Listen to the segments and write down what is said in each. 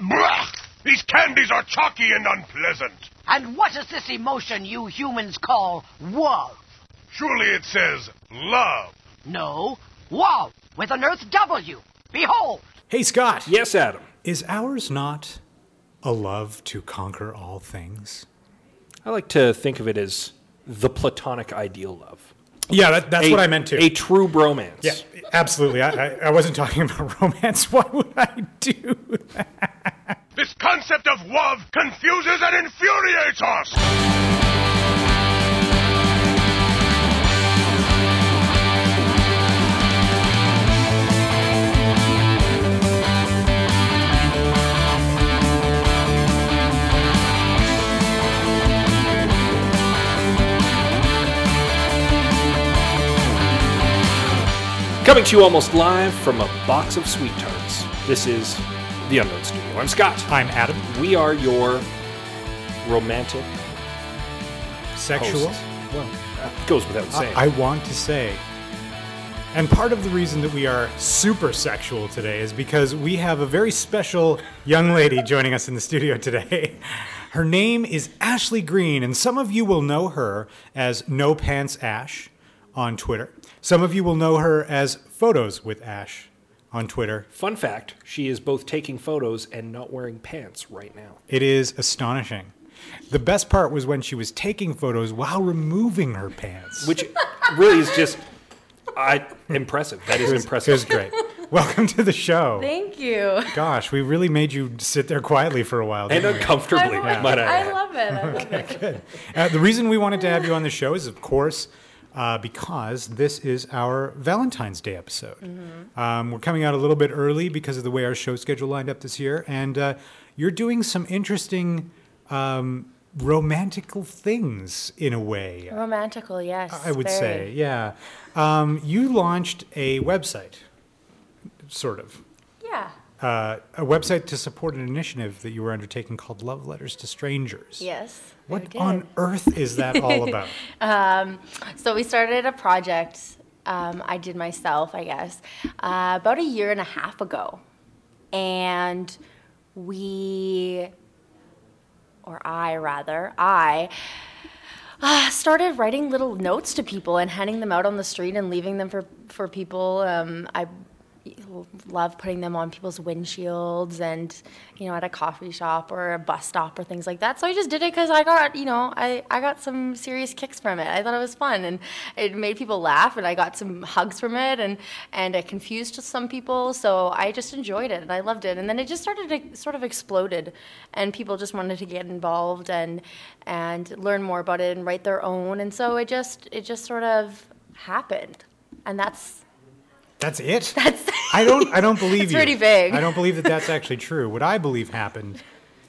Blah! These candies are chalky and unpleasant. And what is this emotion you humans call love? Surely it says love. No, love with an Earth W. Behold! Hey, Scott. Yes, Adam. Is ours not a love to conquer all things? I like to think of it as the platonic ideal love. Yeah, that, that's A- what I meant to. A true bromance. yeah, absolutely. I, I, I wasn't talking about romance. Why would I do that? This concept of love confuses and infuriates us. Coming to you almost live from a box of sweet tarts. This is the Unknown Studio. I'm Scott. I'm Adam. We are your romantic Sexual. hosts. Well, that goes without saying. I want to say, and part of the reason that we are super sexual today is because we have a very special young lady joining us in the studio today. Her name is Ashley Green, and some of you will know her as No Pants Ash on Twitter. Some of you will know her as Photos with Ash on Twitter. Fun fact: She is both taking photos and not wearing pants right now. It is astonishing. The best part was when she was taking photos while removing her pants. which really is just I impressive. That is It was- impressive. It was great. Welcome to the show. Thank you. Gosh, we really made you sit there quietly for a while. and didn't uncomfortably, I, might I I love it. I love it. Uh, the reason we wanted to have you on the show is, of course, uh, because this is our Valentine's Day episode. Um, we're coming out a little bit early because of the way our show schedule lined up this year, and uh, you're doing some interesting um, romantical things in a way. Romantical, yes. I would very. say, yeah. Um, you launched a website, sort of. Yeah. Uh, a website to support an initiative that you were undertaking called Love Letters to Strangers. Yes. What on earth is that all about? So we started a project. Um, I did myself, I guess, uh, about a year and a half ago, and we, or I rather, I uh, started writing little notes to people and handing them out on the street and leaving them for for people. Um, I love putting them on people's windshields and you know at a coffee shop or a bus stop or things like that. So i just did it because i got you know I, I got some serious kicks from it. I thought it was fun and it made people laugh and i got some hugs from it and and it confused some people. So i just enjoyed it and i loved it. And then it just started to sort of exploded and people just wanted to get involved and and learn more about it and write their own. And so it just it just sort of happened. And that's That's it. That's. I don't. I don't believe It's you. pretty big. I don't believe that that's actually true. What I believe happened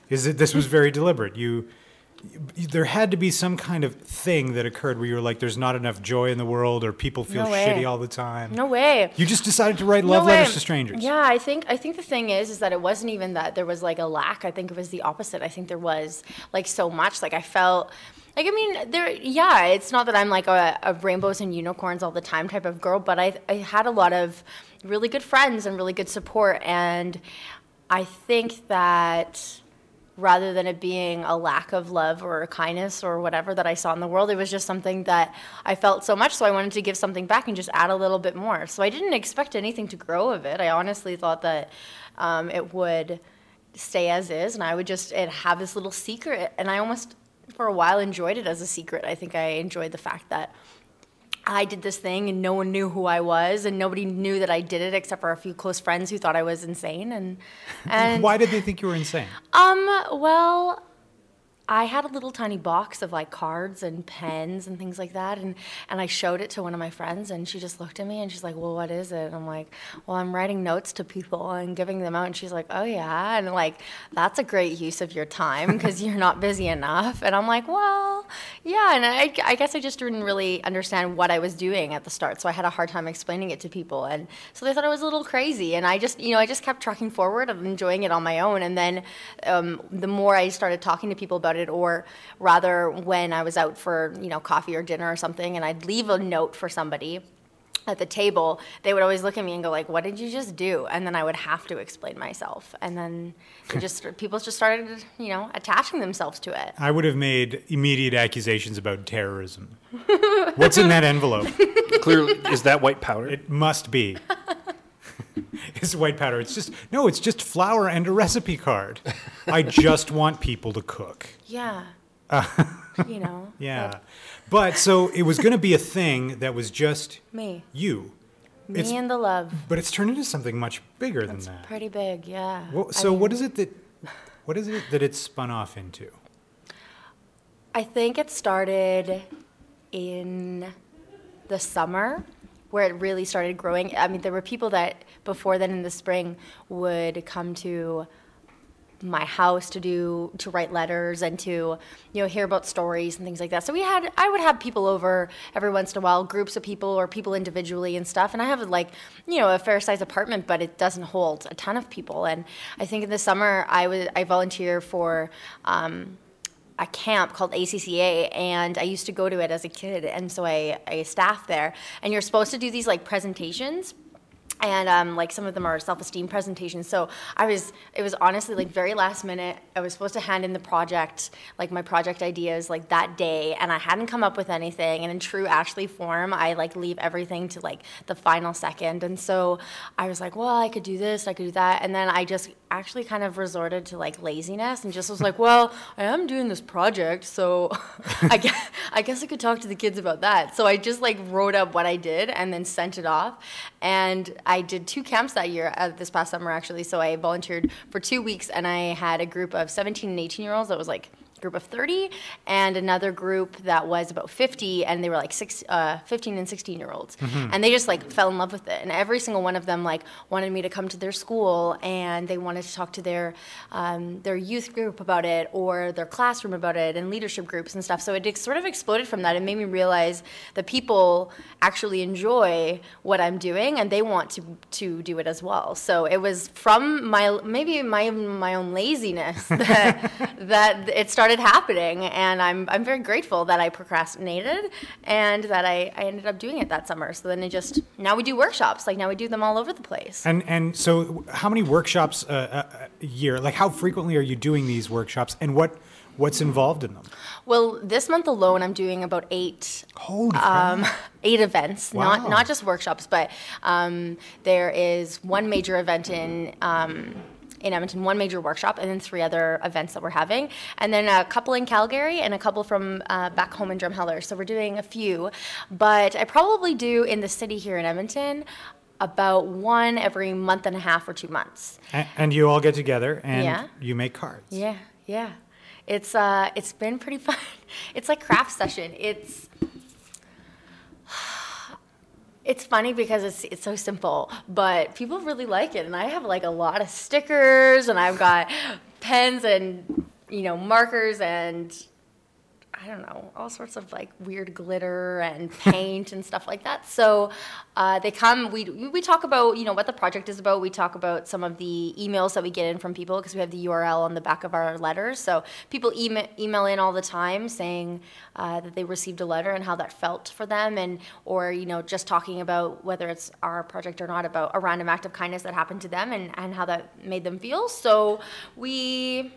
is that this was very deliberate. You, there had to be some kind of thing that occurred where you were like, "There's not enough joy in the world," or people feel No shitty all the time. no way You just decided to write love No letters to strangers. Yeah, I think I think the thing is is that it wasn't even that there was like a lack. I think it was the opposite. I think there was like so much. Like I felt like I mean there yeah, it's not that I'm like a, a rainbows and unicorns all the time type of girl, but I I had a lot of really good friends and really good support and I think that rather than it being a lack of love or kindness or whatever that I saw in the world. It was just something that I felt so much, so I wanted to give something back and just add a little bit more. So I didn't expect anything to grow of it. I honestly thought that um, it would stay as is, and I would just it have this little secret. And I almost, for a while, enjoyed it as a secret. I think I enjoyed the fact that. I did this thing and no one knew who I was and nobody knew that I did it except for a few close friends who thought I was insane and and Why did they think you were insane? um, well, I had a little tiny box of like cards and pens and things like that, and and I showed it to one of my friends, and she just looked at me and she's like, "Well, what is it?" And I'm like, "Well, I'm writing notes to people and giving them out." And she's like, "Oh yeah," and like that's a great use of your time because you're not busy enough. And I'm like, "Well, yeah," and I, I guess I just didn't really understand what I was doing at the start, so I had a hard time explaining it to people, and so they thought I was a little crazy. And I just, you know, I just kept trucking forward and enjoying it on my own. And then um, the more I started talking to people about it, or rather when I was out for, you know, coffee or dinner or something, and I'd leave a note for somebody at the table, they would always look at me and go like, "What did you just do?" And then I would have to explain myself, and then just people just started, you know, attaching themselves to it. I would have made immediate accusations about terrorism. What's in that envelope? Clearly, is that white powder? It must be. it's white powder. It's just no. It's just flour and a recipe card. I just want people to cook. Yeah, you know. Yeah, but but so it was going to be a thing that was just me, you, me It's- and the love. but it's turned into something much bigger than that. Pretty big, yeah. Well, I so mean, what is it that what is it that it's spun off into? I think it started in the summer where it really started growing. I mean, there were people that before then in the spring would come to my house to do to write letters and to you know hear about stories and things like that. So we had I would have people over every once in a while, groups of people or people individually and stuff. And I have like you know a fair sized apartment, but it doesn't hold a ton of people. And I think in the summer I would I volunteer for. Um, a camp called ACCA, and I used to go to it as a kid, and so I, I staffed there. And you're supposed to do these like presentations, and um, like some of them are self-esteem presentations. So I was, it was honestly like very last minute. I was supposed to hand in the project, like my project ideas, like that day, and I hadn't come up with anything. And in true Ashley form, I like leave everything to like the final second. And so I was like, well, I could do this, I could do that, and then I just actually kind of resorted to like laziness and just was like, well, I am doing this project, so I guess I guess I could talk to the kids about that. So I just like wrote up what I did and then sent it off. And I did two camps that year, uh, this past summer actually. So I volunteered for two weeks, and I had a group of 17 and 18 year olds that was like group of 30 and another group that was about 50 and they were like six, uh, 15 and 16 year olds. And they just like fell in love with it. And every single one of them like wanted me to come to their school and they wanted to talk to their um, their youth group about it or their classroom about it and leadership groups and stuff. So it sort of exploded from that. It made me realize that people actually enjoy what i'm doing and they want to to do it as well. So it was from my maybe my my own laziness that that it started happening and I'm I'm very grateful that I procrastinated and that I, I ended up doing it that summer. So then it just now we do workshops. Like now we do them all over the place. And and so, how many workshops a, a, a year? Like, how frequently are you doing these workshops, and what what's involved in them? Well, this month alone I'm doing about eight Holy um, eight events, Wow. not not just workshops, but um, there is one major event in. Um, in Edmonton, one major workshop, and then three other events that we're having, and then a couple in Calgary and a couple from uh, back home in Drumheller. So we're doing a few, but I probably do in the city here in Edmonton about one every month and a half or two months. and, and you all get together and Yeah. you make cards. Yeah, yeah. It's uh it's been pretty fun. It's like craft session. It's it's funny because it's it's so simple, but people really like it and I have like a lot of stickers and I've got pens and you know markers and I don't know, all sorts of like weird glitter and paint and stuff like that. So uh, they come. We we talk about you know what the project is about. We talk about some of the emails that we get in from people because we have the URL on the back of our letters. So people email email in all the time saying uh, that they received a letter and how that felt for them, and or you know just talking about whether it's our project or not about a random act of kindness that happened to them and and how that made them feel. So we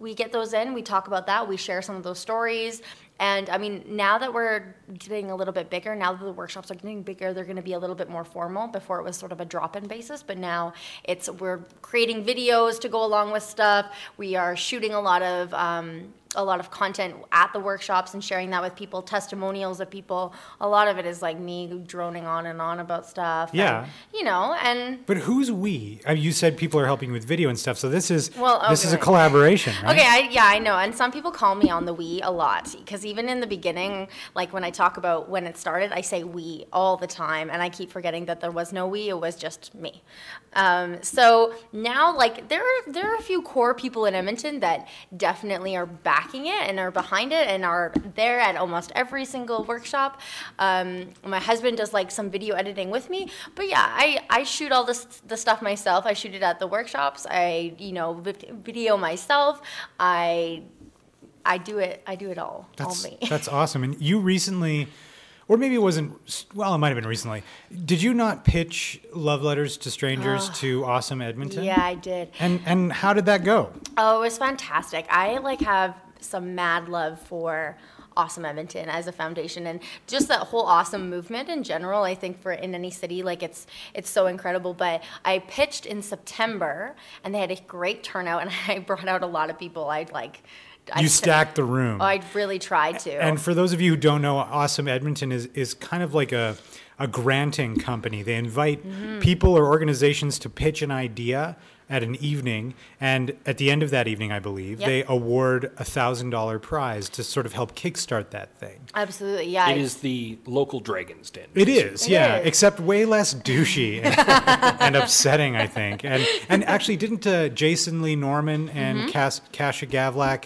we get those in, we talk about that, we share some of those stories. And I mean, now that we're getting a little bit bigger, now that the workshops are getting bigger, they're going to be a little bit more formal. Before it was sort of a drop-in basis, but now it's we're creating videos to go along with stuff. We are shooting a lot of um, a lot of content at the workshops and sharing that with people, testimonials of people. A lot of it is like me droning on and on about stuff. Yeah. and, you know, and But who's we? I mean, you said people are helping with video and stuff, so this is Well, okay. this is a collaboration, right? Okay, I, yeah, I know. And some people call me on the we a lot because even in the beginning, like when I talk about when it started, I say we all the time, and I keep forgetting that there was no we; it was just me. Um, so now, like there are there are a few core people in Edmonton that definitely are backing it and are behind it and are there at almost every single workshop. Um, my husband does like some video editing with me, but yeah, I, I shoot all this the stuff myself. I shoot it at the workshops. I you know video myself. I I do it. I do it all. That's all me. that's awesome. And you recently, or maybe it wasn't. Well, it might have been recently. Did you not pitch love letters to strangers to Awesome Edmonton? Yeah, I did. And and how did that go? Oh, it was fantastic. I like have some mad love for Awesome Edmonton as a foundation and just that whole awesome movement in general. I think for in any city, like it's it's so incredible. But I pitched in September and they had a great turnout and I brought out a lot of people. I'd like I You stacked the room. I really tried to. And for those of you who don't know, Awesome Edmonton is, is kind of like a, a granting company. They invite Mm-hmm. people or organizations to pitch an idea at an evening, and at the end of that evening, I believe, Yep. they award a thousand dollar prize to sort of help kickstart that thing. Absolutely, yeah. It is the local Dragon's Den. It is, It yeah, is. except way less douchey and, and upsetting, I think. And and actually, didn't uh, Jason Lee Norman and Mm-hmm. Cass, Kasha Gavlak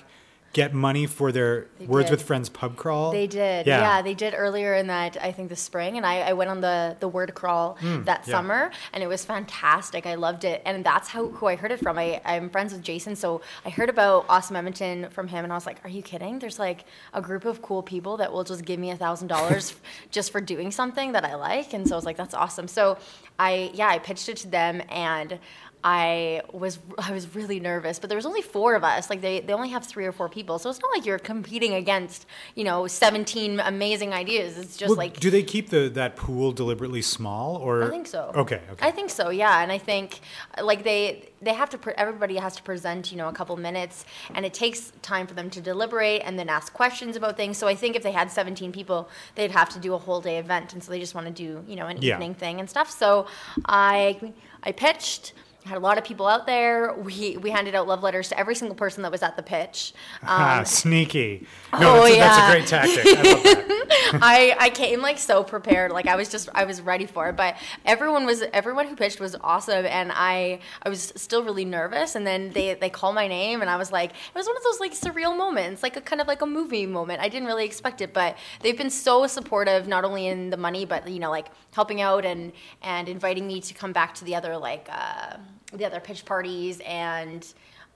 get money for their They Words did. with Friends pub crawl? They did, yeah. They did earlier in that, I think, the spring, and I, I went on the the word crawl that Hmm, yeah. summer, and it was fantastic. I loved it, and that's how who I heard it from. I, I'm friends with Jason, so I heard about Awesome Edmonton from him, and I was like, "Are you kidding? There's like a group of cool people that will just give me a thousand dollars just for doing something that I like," and so I was like, "That's awesome." So I yeah, I pitched it to them, and I was I was really nervous, but there was only four of us. Like they, they only have three or four people, so it's not like you're competing against you know 17 amazing ideas. It's just Well, like do they keep the that pool deliberately small, or I think so. Okay, okay. I think so. Yeah, and I think like they they have to pre- everybody has to present you know a couple minutes, and it takes time for them to deliberate and then ask questions about things. So I think if they had 17 people, they'd have to do a whole day event, and so they just want to do you know an Yeah. evening thing and stuff. So I I pitched. Had a lot of people out there. We we handed out love letters to every single person that was at the pitch. ah, Um, sneaky. No, Oh, that's, a, yeah. that's a great tactic. I love that. I, I came like so prepared like i was just i was ready for it but everyone was everyone who pitched was awesome and i i was still really nervous and then they they call my name and i was like it was one of those like surreal moments like a kind of like a movie moment i didn't really expect it but they've been so supportive not only in the money but you know like helping out and and inviting me to come back to the other like uh the other pitch parties and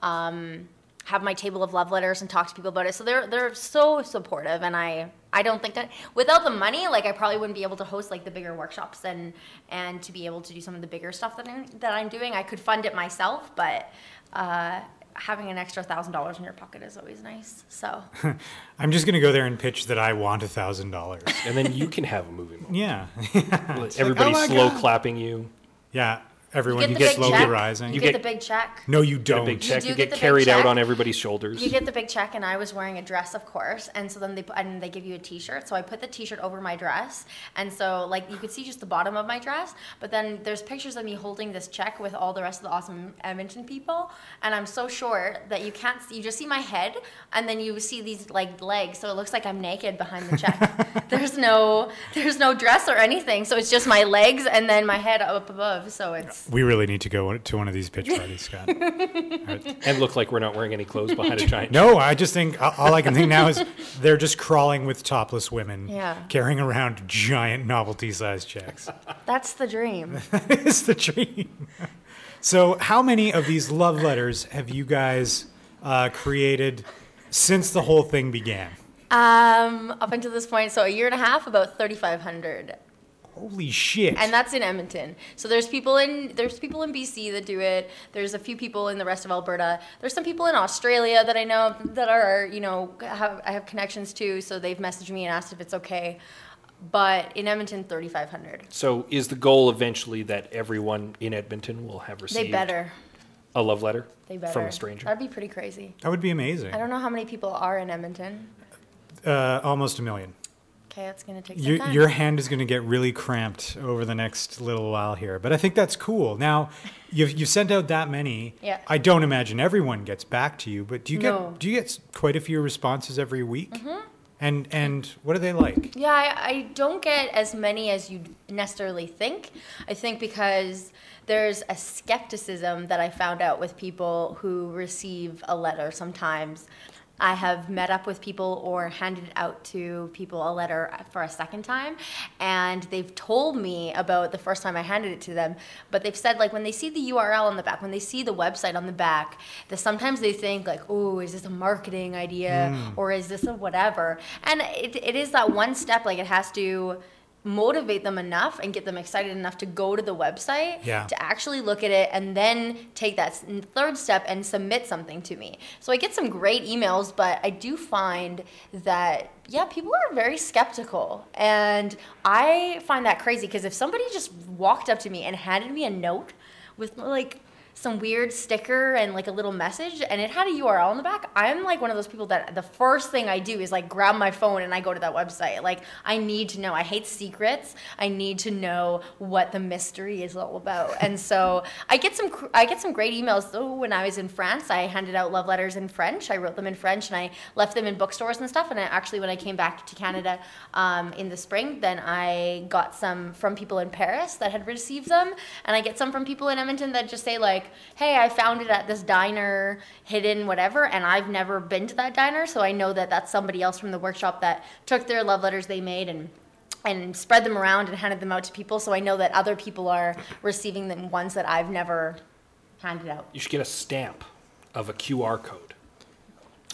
um have my table of love letters and talk to people about it. So they're they're so supportive, and I I don't think that without the money, like I probably wouldn't be able to host like the bigger workshops and and to be able to do some of the bigger stuff that I'm, that I'm doing. I could fund it myself, but uh, having an extra thousand dollars in your pocket is always nice. So I'm just gonna go there and pitch that I want a thousand dollars. And then you can have a movie moment. Yeah, Everybody oh slow God. clapping you. yeah. Everyone, you you get get the big slowly check. rising. You, You get, get- the big check. no, you Get a don't. big check. do You, get get the big carried out on everybody's shoulders. You get the big check, and I was wearing a dress, of course, and so then they put, and they give you a T-shirt. So I put the T-shirt over my dress, and so like you could see just the bottom of my dress, but then there's pictures of me holding this check with all the rest of the awesome Edmonton people, and I'm so short that you can't see. You just see my head, and then you see these like legs, so it looks like I'm naked behind the check. there's no there's no dress or anything, so it's just my legs and then my head up above. So it's We really need to go to one of these pitch parties, Scott. and look like we're not wearing any clothes behind a giant. No, I just think all I can think now is they're just crawling with topless women, Yeah. carrying around giant novelty-sized checks. that's the dream. it's the dream. So, how many of these love letters have you guys uh, created since the whole thing began? Um, up until this point, so a year and a half, about 3,500. Holy shit! and that's in Edmonton. So there's people in there's people in BC that do it. There's a few people in the rest of Alberta. There's some people in Australia that I know that are you know have I have connections to. So they've messaged me and asked if it's okay. But in Edmonton, 3,500. So is the goal eventually that everyone in Edmonton will have received They better. a love letter They better. from a stranger? That'd be pretty crazy. that would be amazing. I don't know how many people are in Edmonton. Uh, almost a million. Okay, it's gonna take some Your, time. your hand is going to get really cramped over the next little while here, but I think that's cool. Now, you've you've sent out that many. Yeah. I don't imagine everyone gets back to you, but do you No. Mm-hmm. get do you get quite a few responses every week? And and what are they like? Yeah, I, I don't get as many as you necessarily think. I think because there's a skepticism that I found out with people who receive a letter sometimes. I have met up with people or handed out to people a letter for a second time, and they've told me about the first time I handed it to them. But they've said like when they see the URL on the back, when they see the website on the back, that sometimes they think like, oh, is this a marketing idea hmm. or is this a whatever? And it, it is that one step. Like it has to motivate them enough and get them excited enough to go to the website Yeah. to actually look at it and then take that third step and submit something to me. So I get some great emails, but I do find that yeah, people are very skeptical. And I find that crazy because if somebody just walked up to me and handed me a note with like some weird sticker and like a little message and it had a URL on the back, I'm like one of those people that the first thing I do is like grab my phone and I go to that website. Like I need to know. I hate secrets. I need to know what the mystery is all about. and so I get some I get some great emails though when I was in France. I handed out love letters in French. I wrote them in French and I left them in bookstores and stuff. And I, actually when I came back to Canada um, in the spring, then I got some from people in Paris that had received them and I get some from people in Edmonton that just say like, "Hey, I found it at this diner, hidden whatever, and I've never been to that diner, so I know that that's somebody else from the workshop that took their love letters they made and and spread them around and handed them out to people. So I know that other people are receiving them ones that I've never handed out. You should get a stamp of a QR code.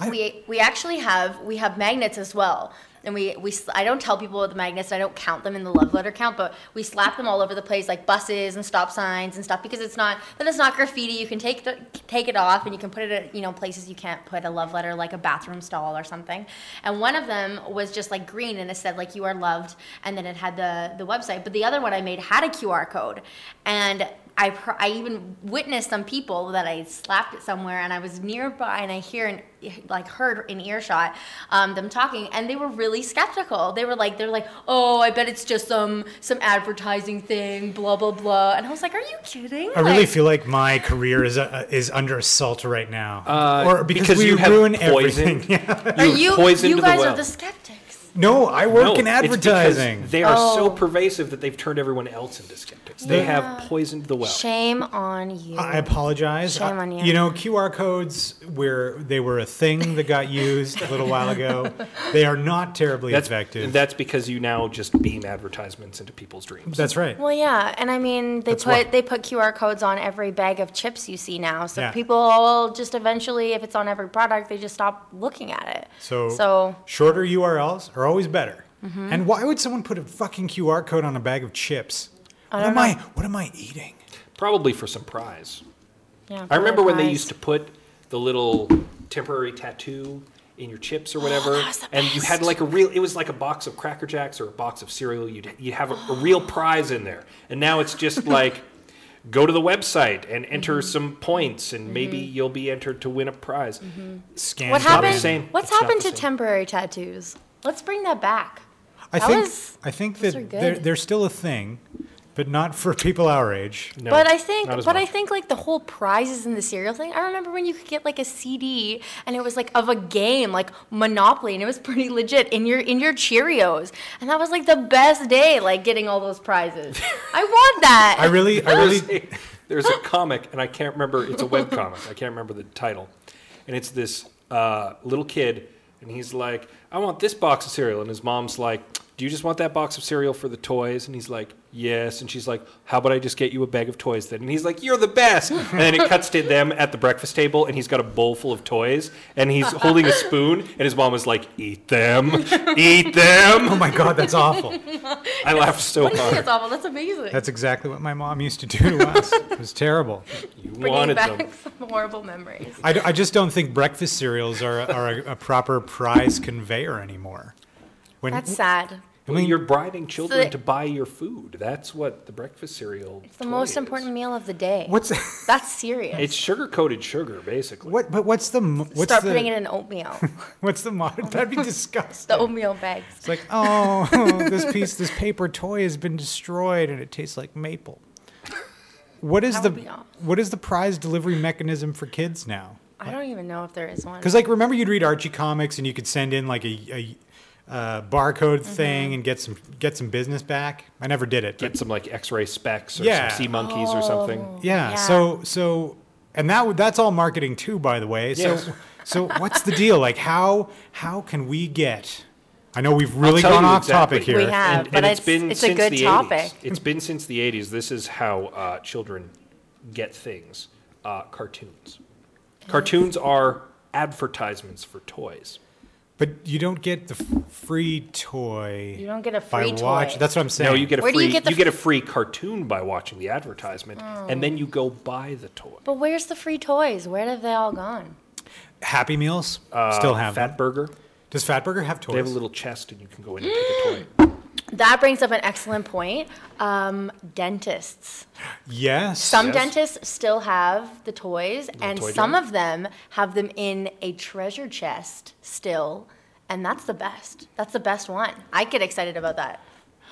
We we actually have we have magnets as well. And we, we I don't tell people the magnets. I don't count them in the love letter count, but we slap them all over the place, like buses and stop signs and stuff, because it's not then it's not graffiti. You can take the, take it off and you can put it at you know places you can't put a love letter, like a bathroom stall or something. And one of them was just like green and it said like you are loved, and then it had the the website. But the other one I made had a QR code, and I, pr- I even witnessed some people that I slapped it somewhere and I was nearby and I hear and like heard in earshot um, them talking and they were really skeptical. They were like they're like, "Oh, I bet it's just some some advertising thing, blah blah blah." And I was like, "Are you kidding?" I really feel like my career is uh, is under assault right now, Uh, or because, because we you ruin poisoned- everything. Yeah. Are You've you poisoned you the guys well. are the skeptics. No, I work No, in it's advertising. They are so Oh. pervasive that they've turned everyone else into skeptics. They have poisoned the well. Shame on you. I apologize. Shame I- on you. You know, QR codes where they were a thing that got used a little while ago. They are not terribly That's effective. That's because you now just beam advertisements into people's dreams. That's right. Well, yeah, and I mean they That's put why- they put QR codes on every bag of chips you see now, so Yeah. people will just eventually, if it's on every product, they just stop looking at it. So, so shorter URLs are always better. Mm-hmm. And why would someone put a fucking QR code on a bag of chips? What don't am I? What am I eating? Probably for some prize. yeah, I remember when they used to put the little temporary tattoo in your chips or whatever, that was the and you had like a real. It was like a box of Cracker Jacks or a box of cereal. You'd you'd have a, a real prize in there, and now it's just like. Go to the website and enter Mm-hmm. some points, and maybe you'll be entered to win a prize. Scan. What not the happened? same. What's It's happened to same. temporary tattoos? Let's bring that back. I That think. was- I think that are they're, they're still a thing, but not for people our age. No, but I think, not as but I think like the whole prizes in the cereal thing. I remember when you could get like a CD and it was like of a game, like Monopoly, and it was pretty legit in your in your Cheerios, and that was like the best day, like getting all those prizes. I want that. I really, I really. there's a comic, and I can't remember. It's a web comic. I can't remember the title, and it's this uh, little kid, and he's like, "I want this box of cereal," and his mom's like, "Do you just want that box of cereal for the toys?" And he's like, "Yes," and she's like, "How about I just get you a bag of toys then?" And he's like, "You're the best." And then it cuts to them at the breakfast table, and he's got a bowl full of toys, and he's holding a spoon, and his mom is like, "Eat them, eat them. Oh my god, that's awful. I laughed so That's hard. awful. That's amazing. That's exactly what my mom used to do to us. It was terrible. You bringing wanted back them. some horrible memories. I, d- I just don't think breakfast cereals are, are a, a proper prize conveyor anymore. When, That's sad. Well, you're bribing children that- to buy your food. That's what the breakfast cereal. It's the most important meal of the day. what's That's serious. It's sugar coated sugar, basically. what? But what's the m- what's Start the putting it in oatmeal. what's the mod? That'd be disgusting. the oatmeal bags. It's like, oh, this piece, this paper toy has been destroyed, and it tastes like maple. What is That the be what is the prize delivery mechanism for kids now? I don't even know if there is one. Because like, remember you'd read Archie comics, and you could send in like a, a uh, barcode Mm-hmm. thing and get some get some business back. I never did it. Get some like X-ray specs or Yeah. some sea monkeys or something. Oh, Yeah, Yeah. So so and that would- that's all marketing too, by the way. So, Yes. so what's the deal? Like, how how can we get? I know we've really gone off exactly. topic here. We have. but it's- it's a good the topic. 80s. It's been since the 80s. This is how uh, children get things. Uh, cartoons. Cartoons are advertisements for toys. But you don't get the f- free toy. You don't get a by toy. watch. toy. That's what I'm saying. No, you get a Where do free you get the get a f- free cartoon by watching the advertisement, and then you go buy the toy. But where's the free toys? Where have they all gone? Happy Meals Uh, still have them. Burger. Does Fatburger have toys? They have a little chest, and you can go in and pick a toy. That brings up an excellent point. Um, dentists. yes. Some Yes. dentists still have the toys, and toy some jar? of them have them in a treasure chest still, and that's the best. That's the best one. I get excited about that.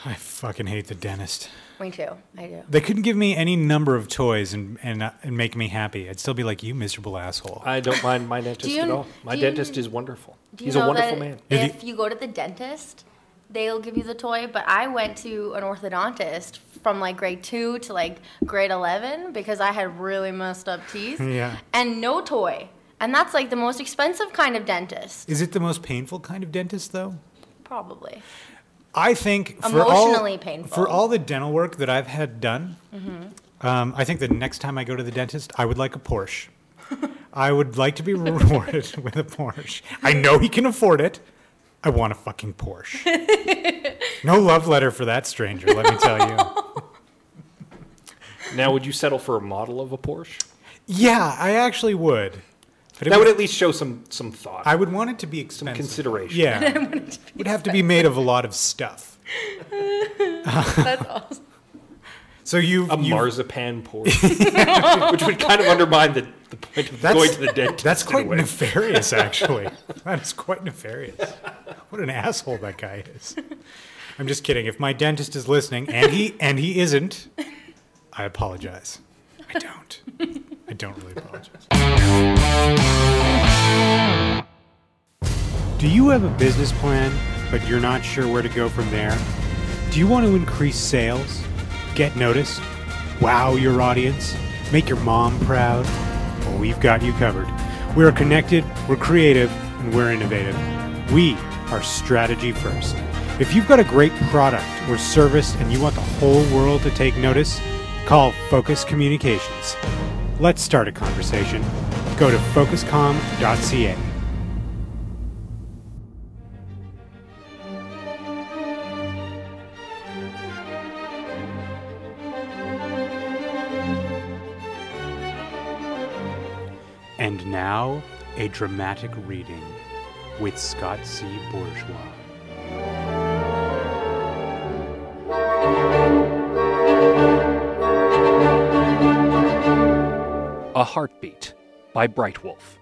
I fucking hate the dentist. Me too. I do. They couldn't give me any number of toys and and, uh, and make me happy. I'd still be like, you miserable asshole. I don't mind my dentist you- at all. My do you- dentist is wonderful. Do you He's a know wonderful that man. If you go to the dentist, they'll give you the toy. But I went to an orthodontist from like grade two to like grade 11 because I had really messed up teeth. Yeah. And no toy. And that's like the most expensive kind of dentist, Is it the most painful kind of dentist, though? probably. I think for all, Emotionally painful. Mm-hmm. for all the dental work that I've had done, um, I think the next time I go to the dentist, I would like a Porsche. I would like to be rewarded with a Porsche. I know he can afford it. I want a fucking Porsche. no love letter for that stranger, let me tell you. Now, would you settle for a model of a Porsche? Yeah, I actually would. But That would, would at least show some some thought. I would want it to be expensive. consideration. Yeah. it would have to be made of a lot of stuff. That's awesome. So you a you marzipan Porsche, which would kind of undermine the, the point of That's- going to the dentist. That's quite way. nefarious, actually. that is quite nefarious. What an asshole that guy is. I'm just kidding. If my dentist is listening, and he and he isn't, I apologize. I don't. I don't really apologize. Do you have a business plan, but you're not sure where to go from there? Do you want to increase sales? Get noticed? Wow your audience? Make your mom proud? Well, we've got you covered. We're connected, we're creative, and we're innovative. We are strategy first. If you've got a great product or service and you want the whole world to take notice, call Focus Communications. Let's start a conversation. Go to focuscom.ca. And now, a dramatic reading with Scott C. Bourgeois. A Heartbeat by Bright Wolf.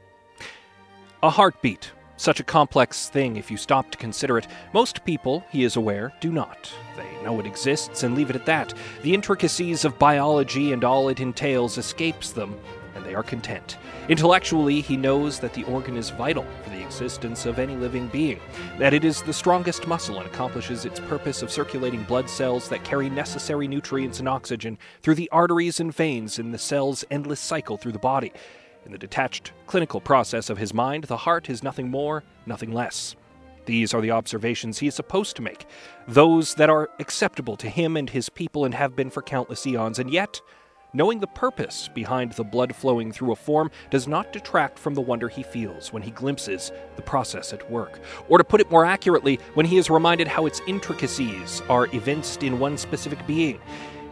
A heartbeat, such a complex thing if you stop to consider it. Most people, he is aware, do not. They know it exists and leave it at that. The intricacies of biology and all it entails escapes them, and they are content. Intellectually, he knows that the organ is vital for the existence of any living being, that it is the strongest muscle and accomplishes its purpose of circulating blood cells that carry necessary nutrients and oxygen through the arteries and veins in the cell's endless cycle through the body. In the detached clinical process of his mind, the heart is nothing more, nothing less. These are the observations he is supposed to make, those that are acceptable to him and his people and have been for countless eons, and yet, knowing the purpose behind the blood flowing through a form does not detract from the wonder he feels when he glimpses the process at work. Or to put it more accurately, when he is reminded how its intricacies are evinced in one specific being.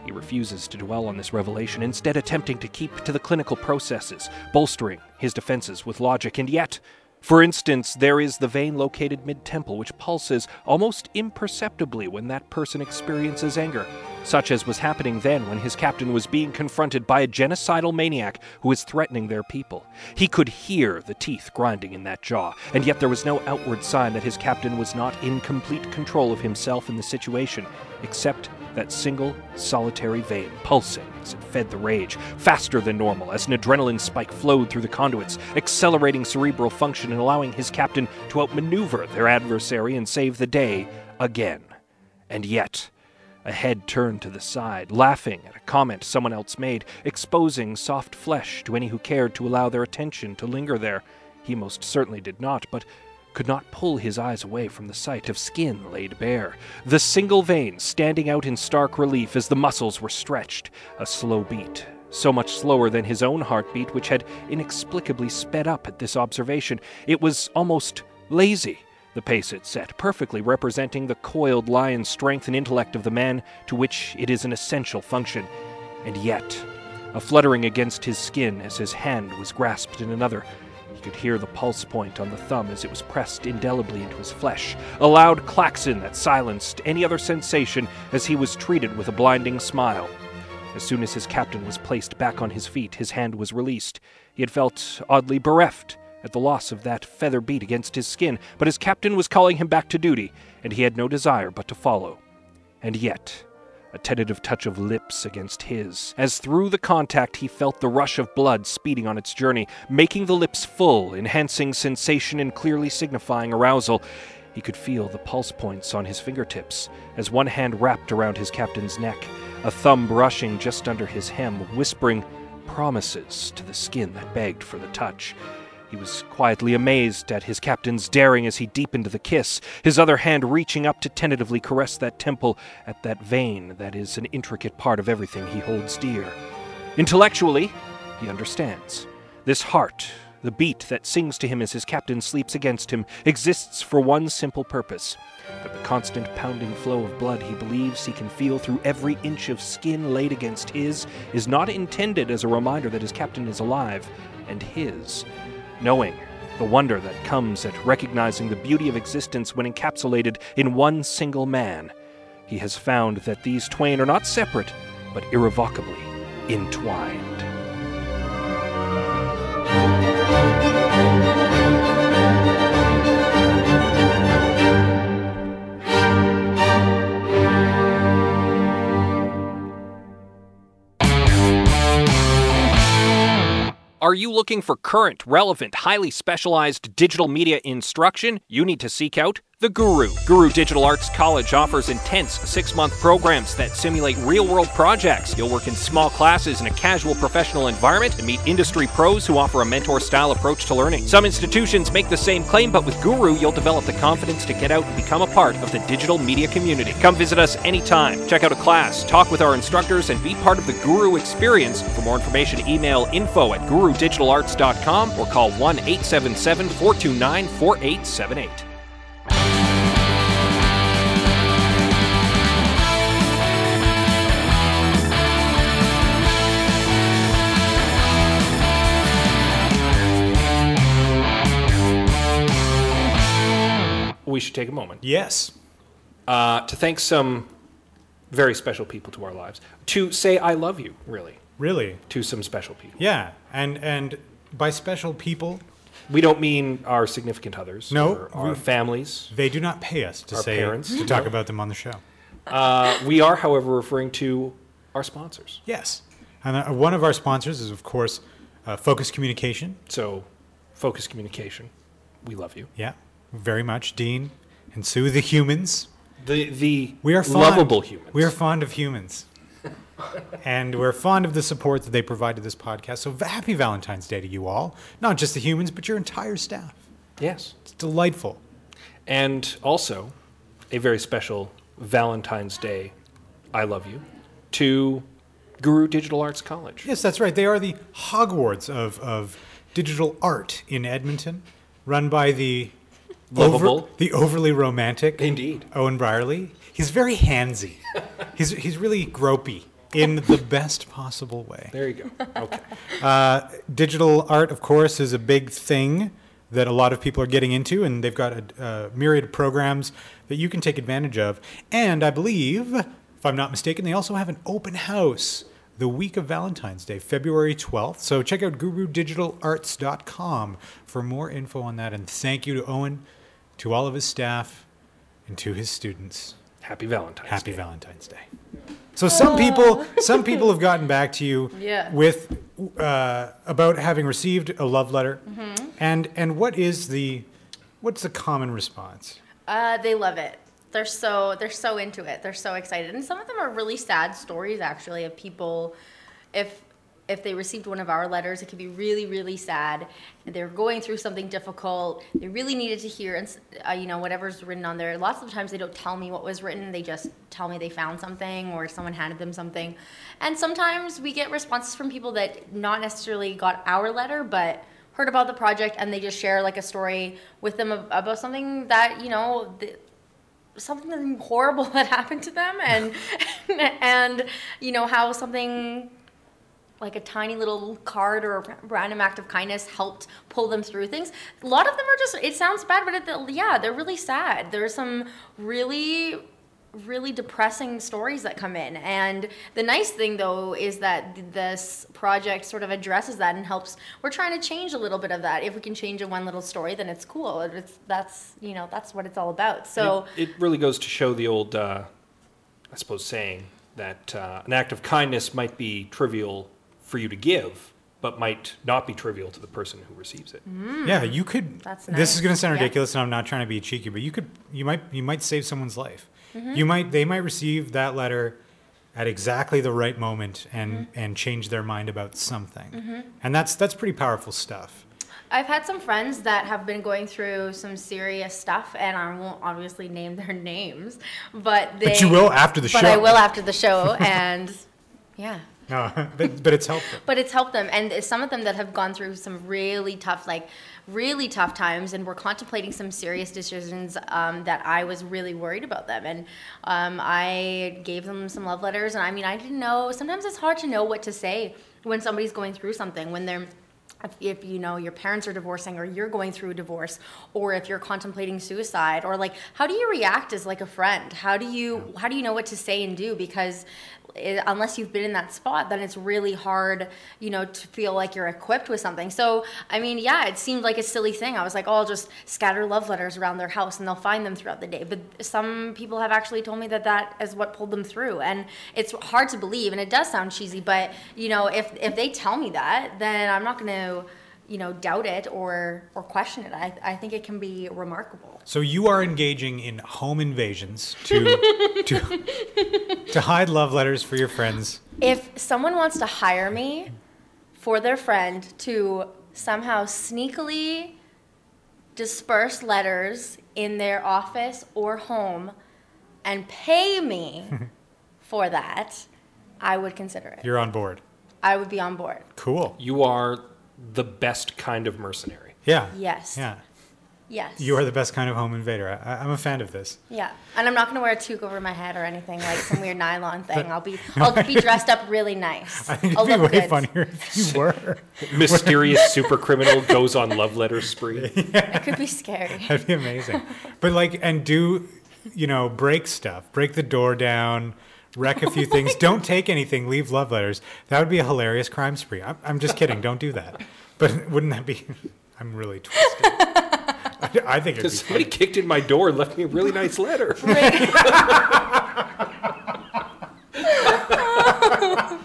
He refuses to dwell on this revelation, instead, attempting to keep to the clinical processes, bolstering his defenses with logic, and yet, for instance, there is the vein located mid temple which pulses almost imperceptibly when that person experiences anger, such as was happening then when his captain was being confronted by a genocidal maniac who was threatening their people. He could hear the teeth grinding in that jaw, and yet there was no outward sign that his captain was not in complete control of himself and the situation, except that single solitary vein pulsing as it fed the rage, faster than normal as an adrenaline spike flowed through the conduits, accelerating cerebral function and allowing his captain to outmaneuver their adversary and save the day again. And yet, A head turned to the side, laughing at a comment someone else made, exposing soft flesh to any who cared to allow their attention to linger there. He most certainly did not, but could not pull his eyes away from the sight of skin laid bare, the single vein standing out in stark relief as the muscles were stretched, a slow beat, so much slower than his own heartbeat, which had inexplicably sped up at this observation. It was almost lazy, the pace it set, perfectly representing the coiled lion strength and intellect of the man to which it is an essential function. And yet, a fluttering against his skin as his hand was grasped in another. He could hear the pulse point on the thumb as it was pressed indelibly into his flesh, a loud klaxon that silenced any other sensation as he was treated with a blinding smile. As soon as his captain was placed back on his feet, his hand was released. He had felt oddly bereft at the loss of that feather beat against his skin, but his captain was calling him back to duty, and he had no desire but to follow. And yet, a tentative touch of lips against his, as through the contact he felt the rush of blood speeding on its journey, making the lips full, enhancing sensation and clearly signifying arousal. He could feel the pulse points on his fingertips as one hand wrapped around his captain's neck, a thumb brushing just under his hem, whispering promises to the skin that begged for the touch. He was quietly amazed at his captain's daring as he deepened the kiss, his other hand reaching up to tentatively caress that temple at that vein that is an intricate part of everything he holds dear. Intellectually, he understands. This heart, the beat that sings to him as his captain sleeps against him, exists for one simple purpose that the constant pounding flow of blood he believes he can feel through every inch of skin laid against his is not intended as a reminder that his captain is alive and his knowing the wonder that comes at recognizing the beauty of existence when encapsulated in one single man. He has found that these twain are not separate, but irrevocably entwined. Are you looking for current, relevant, highly specialized digital media instruction? You need to seek out the Guru. Guru Digital Arts College offers intense six month programs that simulate real world projects. You'll work in small classes in a casual professional environment and meet industry pros who offer a mentor style approach to learning. Some institutions make the same claim, but with Guru, you'll develop the confidence to get out and become a part of the digital media community. Come visit us anytime, check out a class, talk with our instructors, and be part of the Guru experience. For more information, email info at gurudigitalarts.com or call 1 877 429 4878. We should take a moment Yes. uh, to thank some very special people to our lives. To say I love you, really, Really. to some special people. Yeah. And and by special people, We don't mean our significant others. No, or our we- families. they do not pay us to Our say parents? to talk about them on the show. Uh, we are, however, referring to our sponsors. Yes. And uh, one of our sponsors is, of course, uh, Focus Communication. So, Focus Communication, we love you. Yeah, very much. Dean and Sue, the humans. The the We are fond, lovable humans. We are fond of humans. and we're fond of the support that they provide to this podcast. So happy Valentine's Day to you all. Not just the humans, but your entire staff. yes, It's delightful. and also a very special Valentine's Day. I love you to Guru Digital Arts College. Yes, that's right. They are the Hogwarts of, of digital art in Edmonton, run by the Lovable. the overly romantic Indeed. Owen Brierley. He's very handsy. he's he's really gropey in the best possible way. There you go. Okay. Uh, digital art, of course, is a big thing that a lot of people are getting into, and they've got a, a myriad of programs that you can take advantage of. And I believe, if I'm not mistaken, they also have an open house the week of Valentine's Day, February 12th. So check out gurudigitalarts.com for more info on that. And thank you to Owen, to all of his staff, and to his students. Happy Valentine's Happy Day. Valentine's Day. So some people, some people have gotten back to you Yeah. with uh, about having received a love letter, and and what is the what's the common response? Uh, they love it. they're so they're so into it. They're so excited, and some of them are really sad stories actually of people. If if they received one of our letters, it could be really really sad. They're going through something difficult. They really needed to hear, and uh, you know whatever's written on there. Lots of times they don't tell me what was written. They just tell me they found something or someone handed them something. And sometimes we get responses from people that not necessarily got our letter, but heard about the project and they just share like a story with them about something that you know. th something horrible that happened to them and and you know how something like a tiny little card or a random act of kindness helped pull them through things. A lot of them are just, it sounds bad, but it, yeah, they're really sad. There's some really, really depressing stories that come in. And the nice thing, though, is that this project sort of addresses that and helps. We're trying to change a little bit of that. If we can change a one little story, then it's cool. It's, that's, you know, that's what it's all about. So, it, it really goes to show the old, uh, I suppose, saying that uh, an act of kindness might be trivial for you to give, but might not be trivial to the person who receives it. Yeah, you could. That's nice. This is going to sound Yeah. ridiculous, and I'm not trying to be cheeky, but you could. You might. You might save someone's life. Mm-hmm. You might. They might receive that letter at exactly the right moment and Mm-hmm. and change their mind about something. And that's that's pretty powerful stuff. I've had some friends that have been going through some serious stuff, and I won't obviously name their names, but they. But you will after the But show. But I will after the show, and yeah. No, but but it's helped them. But it's helped them, and some of them that have gone through some really tough, like really tough times, and were contemplating some serious decisions um, that I was really worried about them. And um, I gave them some love letters, and I mean, I didn't know. Sometimes it's hard to know what to say when somebody's going through something when they're if, if you know your parents are divorcing or you're going through a divorce or if you're contemplating suicide or like how do you react as like a friend? How do you how do you know what to say and do? Because it, unless you've been in that spot then it's really hard you know to feel like you're equipped with something. So i mean yeah it seemed like a silly thing. I was like oh i'll just scatter love letters around their house and they'll find them throughout the day. But some people have actually told me that that is what pulled them through. And it's hard to believe and it does sound cheesy but you know if if they tell me that then i'm not going to you know doubt it or or question it i, I think it can be remarkable So you are engaging in home invasions to to to hide love letters for your friends. if someone wants to hire me for their friend to somehow sneakily disperse letters in their office or home and pay me for that, I would consider it. You're on board. I would be on board. Cool. You are the best kind of mercenary. Yeah. Yes. Yeah. Yes. You are the best kind of home invader. I, I'm a fan of this. Yeah, and I'm not gonna wear a toque over my head or anything like some weird nylon thing. I'll be I'll be dressed up really nice. I think I'll it'd be look way good. funnier if you were. Mysterious super criminal goes on love letter spree. It could be scary. That'd be amazing. But like, and do, you know, break stuff, break the door down, wreck a few oh things. Don't take anything. Leave love letters. That would be a hilarious crime spree. I'm, I'm just kidding. Don't do that. But wouldn't that be? I'm really twisted. I, I think it'd be Because somebody funny. kicked in my door and left me a really nice letter.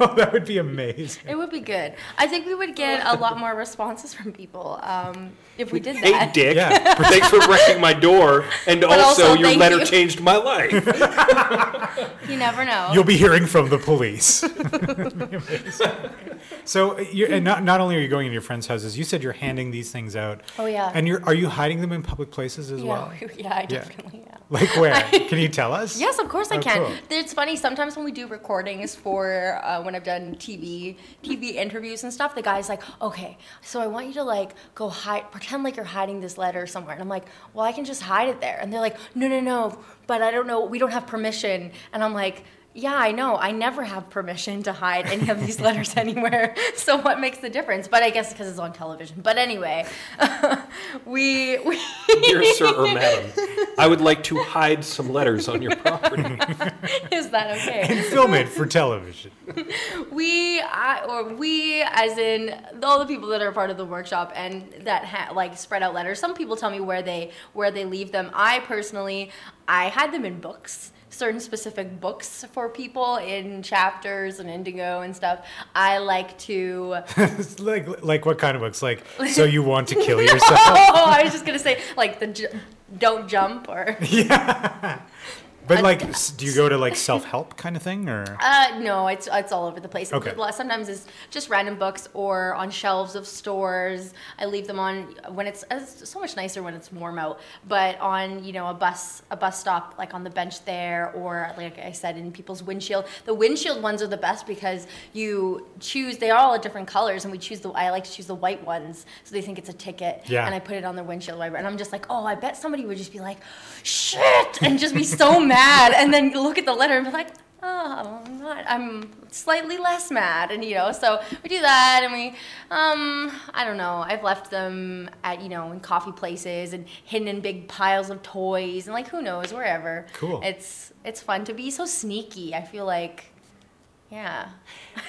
Oh, that would be amazing. It would be good. I think we would get a lot more responses from people um, if we did Hey, that. Dick. Yeah. Thanks for wrecking my door, and also, also, your letter you. changed my life. You never know. You'll be hearing from the police. so, you're, and not, not only are you going into your friends' houses, you said you're handing these things out. Oh, yeah. And you're are you hiding them in public places as yeah, well? yeah, I definitely am. Like where? Can you tell us? Yes, of course I Oh, can. cool. It's funny sometimes when we do recordings for uh, when I've done TV TV interviews and stuff. The guy's like, "Okay, so I want you to like go hide, pretend like you're hiding this letter somewhere." And I'm like, "Well, I can just hide it there." And they're like, "No, no, no, but I don't know. We don't have permission." And I'm like. Yeah, I know. I never have permission to hide any of these letters anywhere. So what makes the difference? But I guess because it's on television. But anyway, we we Dear sir or madam, I would like to hide some letters on your property. is that okay? And film it for television. we I, or we as in all the people that are part of the workshop and that ha- like spread out letters some people tell me where they where they leave them i personally i had them in books certain specific books for people in chapters and indigo and stuff. I like to. Like like what kind of books? Like so you want to kill yourself? oh, I was just gonna say like the don't jump or. But like, do you go to like self help kind of thing or? Uh, no, it's it's all over the place. Okay. Sometimes it's just random books or on shelves of stores. I leave them on when it's, it's so much nicer when it's warm out. But on you know a bus a bus stop like on the bench there or like I said in people's windshield. The windshield ones are the best because you choose. They are all different colors and we choose the. I like to choose the white ones so they think it's a ticket. Yeah. And I put it on their windshield wiper and I'm just like, oh, I bet somebody would just be like, shit, and just be so mad and then look at the letter and be like. Oh, I'm not. I'm slightly less mad, and you know, so we do that, and we, um, I don't know. I've left them at you know in coffee places and hidden in big piles of toys, and like who knows wherever. Cool. It's it's fun to be so sneaky. I feel like, yeah,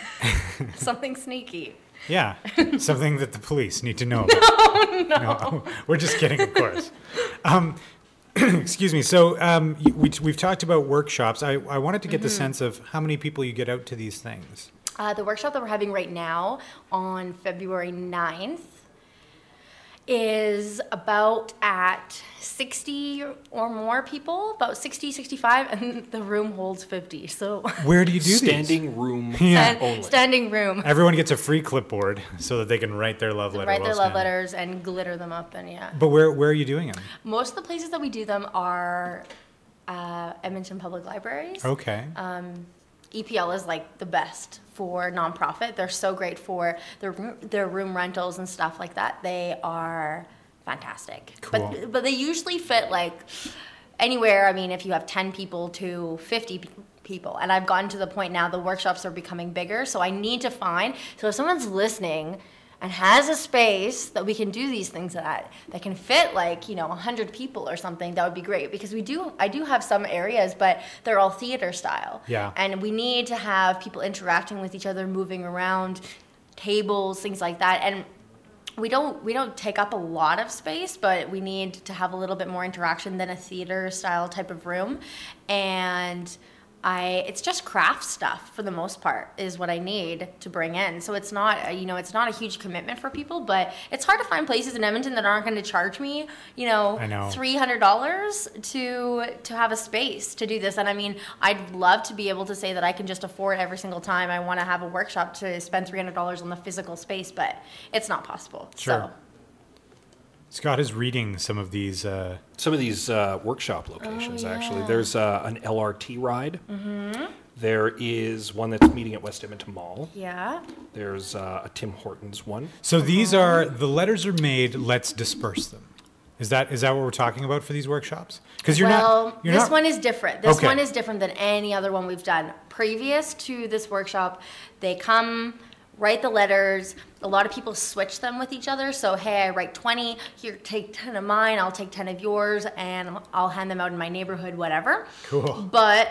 something sneaky. Yeah, something that the police need to know about. No, no. we're just kidding, of course. Um, excuse me. So um, we, we've talked about workshops. I, I wanted to get the sense of how many people you get out to these things. Uh, the workshop that we're having right now on February 9th is about at 60 or more people, about 60, 65, and the room holds 50. So, Where do you do these? Standing room Yeah. stand- only. standing room. Everyone gets a free clipboard so that they can write their love letter. Write their while love letters and glitter them up, and yeah. But where where are you doing them? Most of the places that we do them are uh, Edmonton Public Libraries. Okay. EPL is like the best for nonprofit. They're so great for their their room rentals and stuff like that. They are fantastic. Cool. But but they usually fit like anywhere. I mean, if you have ten people to fifty people, and I've gotten to the point now the workshops are becoming bigger. So I need to find. So if someone's listening. And has a space that we can do these things at that can fit like you know 100 people or something that would be great because we do I do have some areas but they're all theater style Yeah. and we need to have people interacting with each other, moving around, tables, things like that. And we don't we don't take up a lot of space, but we need to have a little bit more interaction than a theater style type of room. And I it's just craft stuff for the most part is what I need to bring in. So it's not you know it's not a huge commitment for people, but it's hard to find places in Edmonton that aren't going to charge me you know, know. three hundred dollars to to have a space to do this. And I mean, I'd love to be able to say that I can just afford every single time I want to have a workshop to spend three hundred dollars on the physical space, but it's not possible. Sure. So Scott is reading some of these. Uh, Some of these uh, workshop locations, Oh, actually. There's uh, an LRT ride. Mm-hmm. There is one that's meeting at West Edmonton Mall. yeah, There's uh, a Tim Hortons one. so these are the letters are made. Let's disperse them. Is that is that what we're talking about for these workshops? Because you're well, not. You're this not, one is different. This Okay. one is different than any other one we've done. Previous to this workshop, they come, write the letters. A lot of people switch them with each other. So, hey, I write 20, here, take 10 of mine, I'll take 10 of yours, and I'll hand them out in my neighborhood, whatever. Cool. But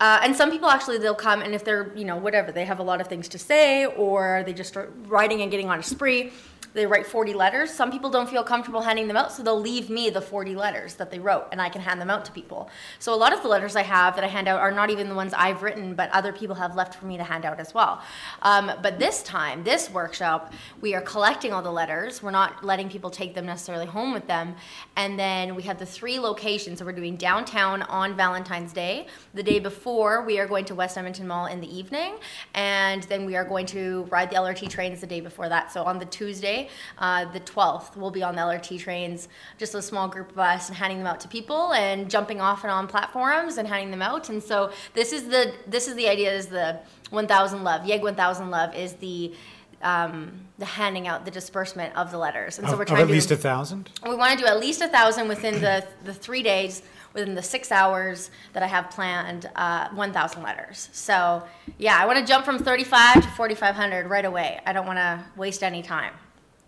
uh, and some people actually they'll come and if they're you know whatever they have a lot of things to say or they just start writing and getting on a spree they write 40 letters. Some people don't feel comfortable handing them out so they'll leave me the 40 letters that they wrote and i can hand them out to people. So a lot of the letters i have that i hand out are not even the ones i've written but other people have left for me to hand out as well. Um, but this time this workshop we are collecting all the letters. We're not letting people take them necessarily home with them. And then we have the three locations. So we're doing downtown on valentine's day. The day before we are going to west edmonton mall in the evening. And then we are going to ride the lrt trains the day before that. So on the tuesday uh, the 12th we'll be on the lrt trains just a small group of us and handing them out to people and jumping off and on platforms and handing them out and so this is the this is the idea is the 1000 love yeg 1000 love is the um, the handing out the disbursement of the letters and so of, we're trying at to least a thousand. we want to do at least a thousand within the, the three days, within the six hours that I have planned, uh, 1,000 letters. So, yeah, I want to jump from 35 to 4,500 right away. I don't want to waste any time.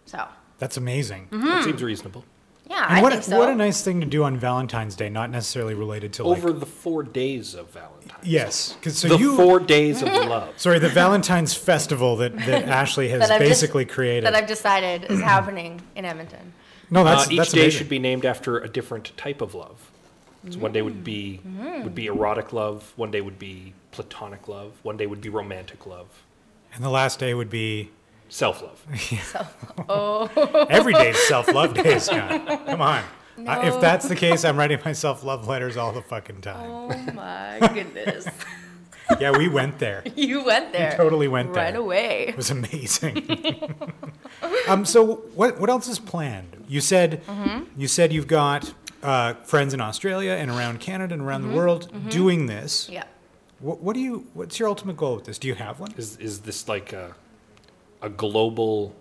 So, That's amazing. That mm-hmm. seems reasonable. yeah, And I what think so. what a nice thing to do on Valentine's Day, not necessarily related to like Over the four days of Valentine's. yes, because so the you four days of mm-hmm. love. sorry the Valentine's festival that that Ashley has That I've just- basically created. that I've decided is mm-hmm. happening in Edmonton. no, that's uh, each that's day amazing. should be named after a different type of love. So one day would be would be erotic love. One day would be platonic love. One day would be romantic love. And the last day would be Self love. every day's self love day, Scott. Come on. I- if that's the case, I'm writing myself love letters all the fucking time. Oh my goodness. Yeah, we went there. you went there. totally went right there. Right away. It was amazing. um, so what what else is planned? You said Mm-hmm. you said you've got uh, friends in Australia and around Canada and around Mm-hmm. the world doing this. Yeah. What, what do you? What's your ultimate goal with this? Do you have one? Is is this like a a global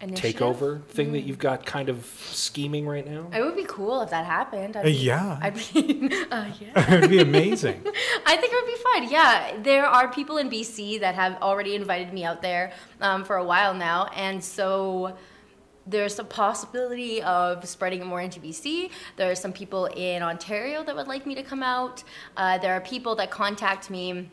Initiative? takeover thing that you've got kind of scheming right now? It would be cool if that happened. I'd Uh, be, yeah, I'd be, uh, yeah. it'd be amazing. I think it would be fun. Yeah, there are people in BC that have already invited me out there um, for a while now, and so there's a possibility of spreading it more into BC. There are some people in Ontario that would like me to come out. Uh, there are people that contact me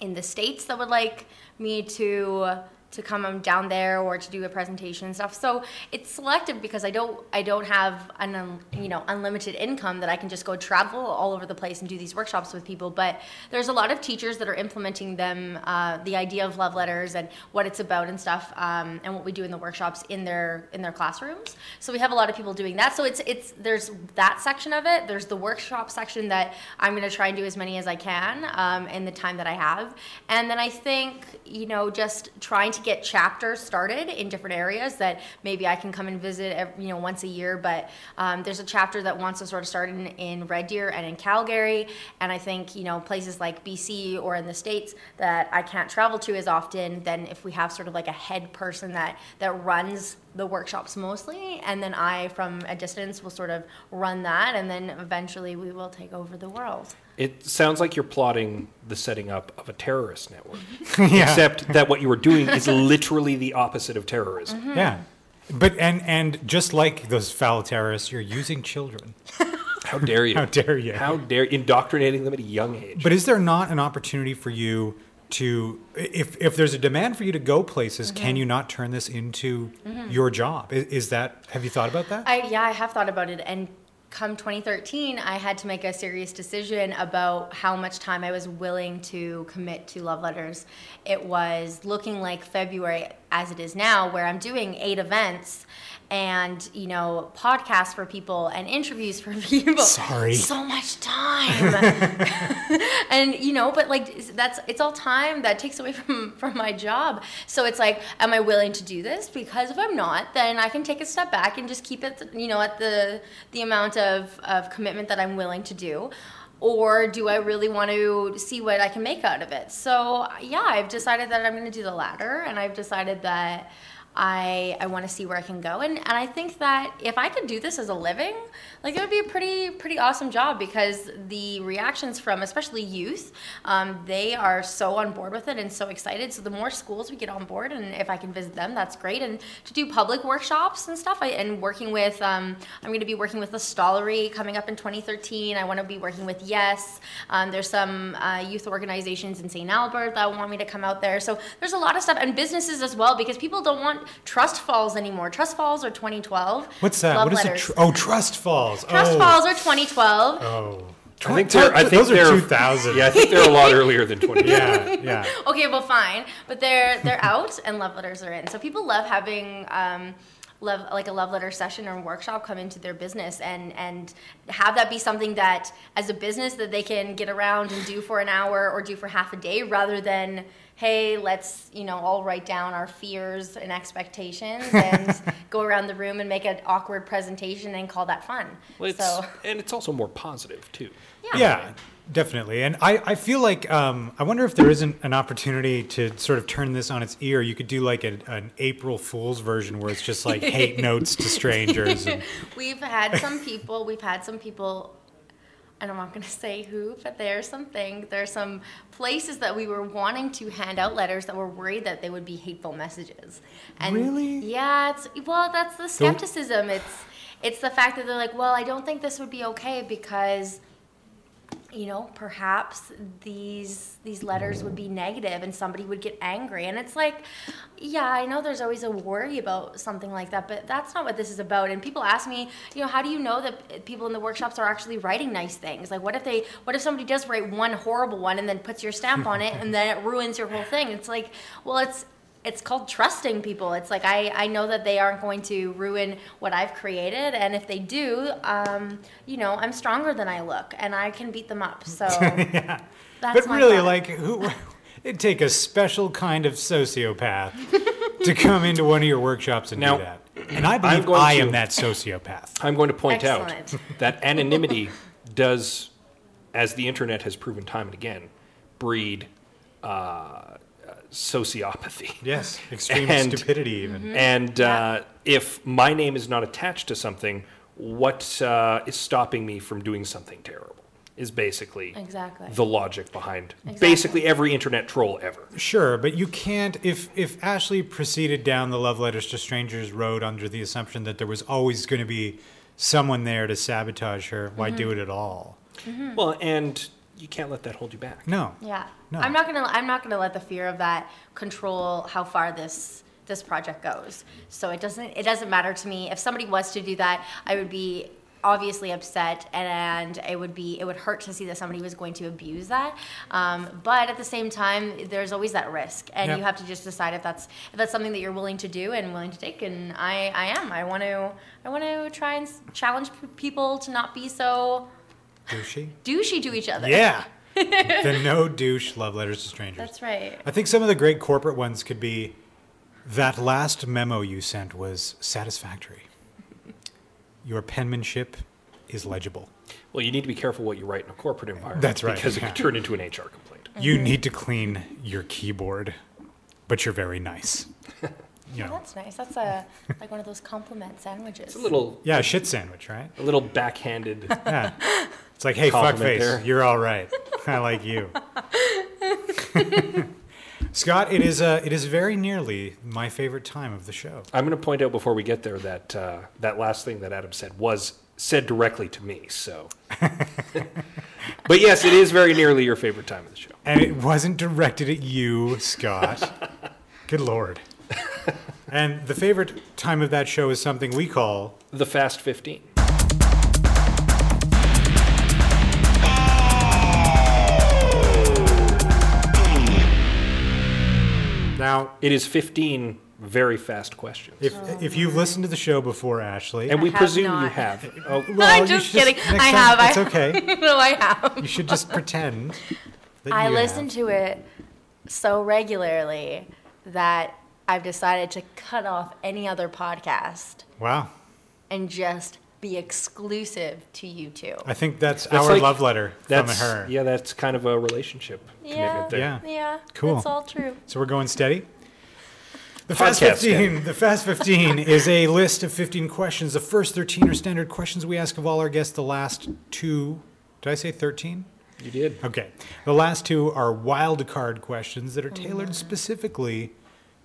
in the states that would like me to to come um, down there or to do a presentation and stuff. So it's selective because I don't I don't have an un, you know unlimited income that I can just go travel all over the place and do these workshops with people. But there's a lot of teachers that are implementing them uh, the idea of love letters and what it's about and stuff um, and what we do in the workshops in their in their classrooms. So we have a lot of people doing that. So it's it's there's that section of it. There's the workshop section that I'm going to try and do as many as I can um, in the time that I have. And then I think you know just trying to get chapters started in different areas that maybe I can come and visit every, you know once a year. But um, there's a chapter that wants to sort of start in, in Red Deer and in Calgary. And I think you know places like BC or in the states that I can't travel to as often. Then if we have sort of like a head person that that runs the workshops mostly, and then I from a distance will sort of run that, and then eventually we will take over the world. It sounds like you're plotting the setting up of a terrorist network, yeah, except that what you were doing is literally the opposite of terrorism. Mm-hmm. yeah. But and and just like those foul terrorists, you're using children. How dare you? How dare you? How dare indoctrinating them at a young age? But is there not an opportunity for you to, if if there's a demand for you to go places, can mm-hmm. you not turn this into mm-hmm. your job? Is, is that? Have you thought about that? I yeah, I have thought about it and come 2013, I had to make a serious decision about how much time I was willing to commit to love letters. It was looking like February as it is now where I'm doing 8 events and, you know, podcasts for people and interviews for people. Sorry. So much time. and you know but like that's it's all time that takes away from from my job so it's like am i willing to do this because if i'm not then i can take a step back and just keep it you know at the the amount of of commitment that i'm willing to do or do I really want to see what I can make out of it? So, yeah, I've decided that I'm going to do the latter, and I've decided that I I want to see where I can go, and and I think that if I could do this as a living, like it would be a pretty pretty awesome job because the reactions from especially youth, um, they are so on board with it and so excited. So the more schools we get on board, and if I can visit them, that's great. And to do public workshops and stuff, I, and working with um, I'm going to be working with the Stollery coming up in 2013. I want to be working with Yes. Um, there's some uh, youth organizations in St. Albert that want me to come out there. So there's a lot of stuff and businesses as well because people don't want trust falls anymore. Trust falls are 2012. What's that? Love what is letters. it? Tr- oh, Trust Falls. Trust oh. falls are 2012. Oh. I think they're. I think those they're, are 2000. Yeah, I think they're a lot earlier than 20. yeah, yeah. Okay, well, fine, but they're they're out and love letters are in. So people love having. Um, love like a love letter session or workshop come into their business and and have that be something that as a business that they can get around and do for an hour or do for half a day rather than hey let's you know all write down our fears and expectations and go around the room and make an awkward presentation and call that fun Well, it's, so and it's also more positive too. Yeah, definitely. And I, I feel like um, I wonder if there isn't an opportunity to sort of turn this on its ear. You could do like a, an April Fool's version where it's just like hate notes to strangers. And, We've had some people, we've had some people, and I'm not going to say who, but there's something, there's some places that we were wanting to hand out letters that were worried that they would be hateful messages. And Really? Yeah, it's, well, that's the skepticism. It's, it's the fact that they're like, well, I don't think this would be okay because you know, perhaps these these letters would be negative and somebody would get angry. And it's like, yeah, I know there's always a worry about something like that, but that's not what this is about. And people ask me, you know, how do you know that people in the workshops are actually writing nice things? Like what if they what if somebody does write one horrible one and then puts your stamp on it and then it ruins your whole thing? It's like, well, it's it's called trusting people. It's like I, I know that they aren't going to ruin what I've created, and if they do, um, you know, I'm stronger than I look, and I can beat them up. So yeah. that's but my really, thought. like, who? It'd take a special kind of sociopath to come into one of your workshops and Now, do that. And I believe I to- am that sociopath. I'm going to point Excellent. out that anonymity does, as the internet has proven time and again, breed uh, sociopathy. Yes, extreme And- stupidity, even. Mm-hmm. And uh, if my name is not attached to something, what uh, is stopping me from doing something terrible? Is basically Exactly. the logic behind Exactly. basically every internet troll ever. Sure, but you can't. If if Ashley proceeded down the love letters to strangers road under the assumption that there was always going to be someone there to sabotage her, why do it at all? Well, and you can't let that hold you back. No. Yeah. No. I'm not gonna I'm not gonna let the fear of that control how far this this project goes. So it doesn't it doesn't matter to me. If somebody was to do that, I would be obviously upset and it would be it would hurt to see that somebody was going to abuse that um, but at the same time there's always that risk and Yep. you have to just decide if that's if that's something that you're willing to do and willing to take and i i am i want to i want to try and challenge p- people to not be so Douchey? douchey to each other Yeah. the no douche love letters to strangers. that's right I think some of the great corporate ones could be that last memo you sent was satisfactory. Your penmanship is legible. Well, you need to be careful what you write in a corporate environment. That's right, Because it could turn into an HR complaint. You mm-hmm. need to clean your keyboard, but you're very nice. You Oh, that's nice. That's a like one of those compliment sandwiches. It's a little, Yeah, shit sandwich, right? a little backhanded. Yeah. It's like, hey, fuckface, there. you're all right. I like you. Scott, it is uh, it is very nearly my favorite time of the show. I'm going to point out before we get there that uh, that last thing that Adam said was said directly to me. So, but yes, it is very nearly your favorite time of the show. And it wasn't directed at you, Scott. Good lord. And the favorite time of that show is something we call The Fast 15. Now. It is 15 very fast questions, If if you've listened to the show before, Ashley, and we I have presume you have. Oh, well, I'm just should kidding. next I time- have. I- It's okay. no, I have. You should just pretend. That I you listen have. to it so regularly that I've decided to cut off any other podcast Wow, and just be exclusive to you two. I think that's, That's our like- love letter that's from her. yeah, that's kind of a relationship Yeah, commitment there. Yeah. yeah, Cool. That's all true. So we're going steady. The Fast Podcast 15. The Fast 15 is a list of 15 questions. The first 13 are standard questions we ask of all our guests. The last two, did I say 13? You did. Okay. The last two are wild card questions that are oh, tailored specifically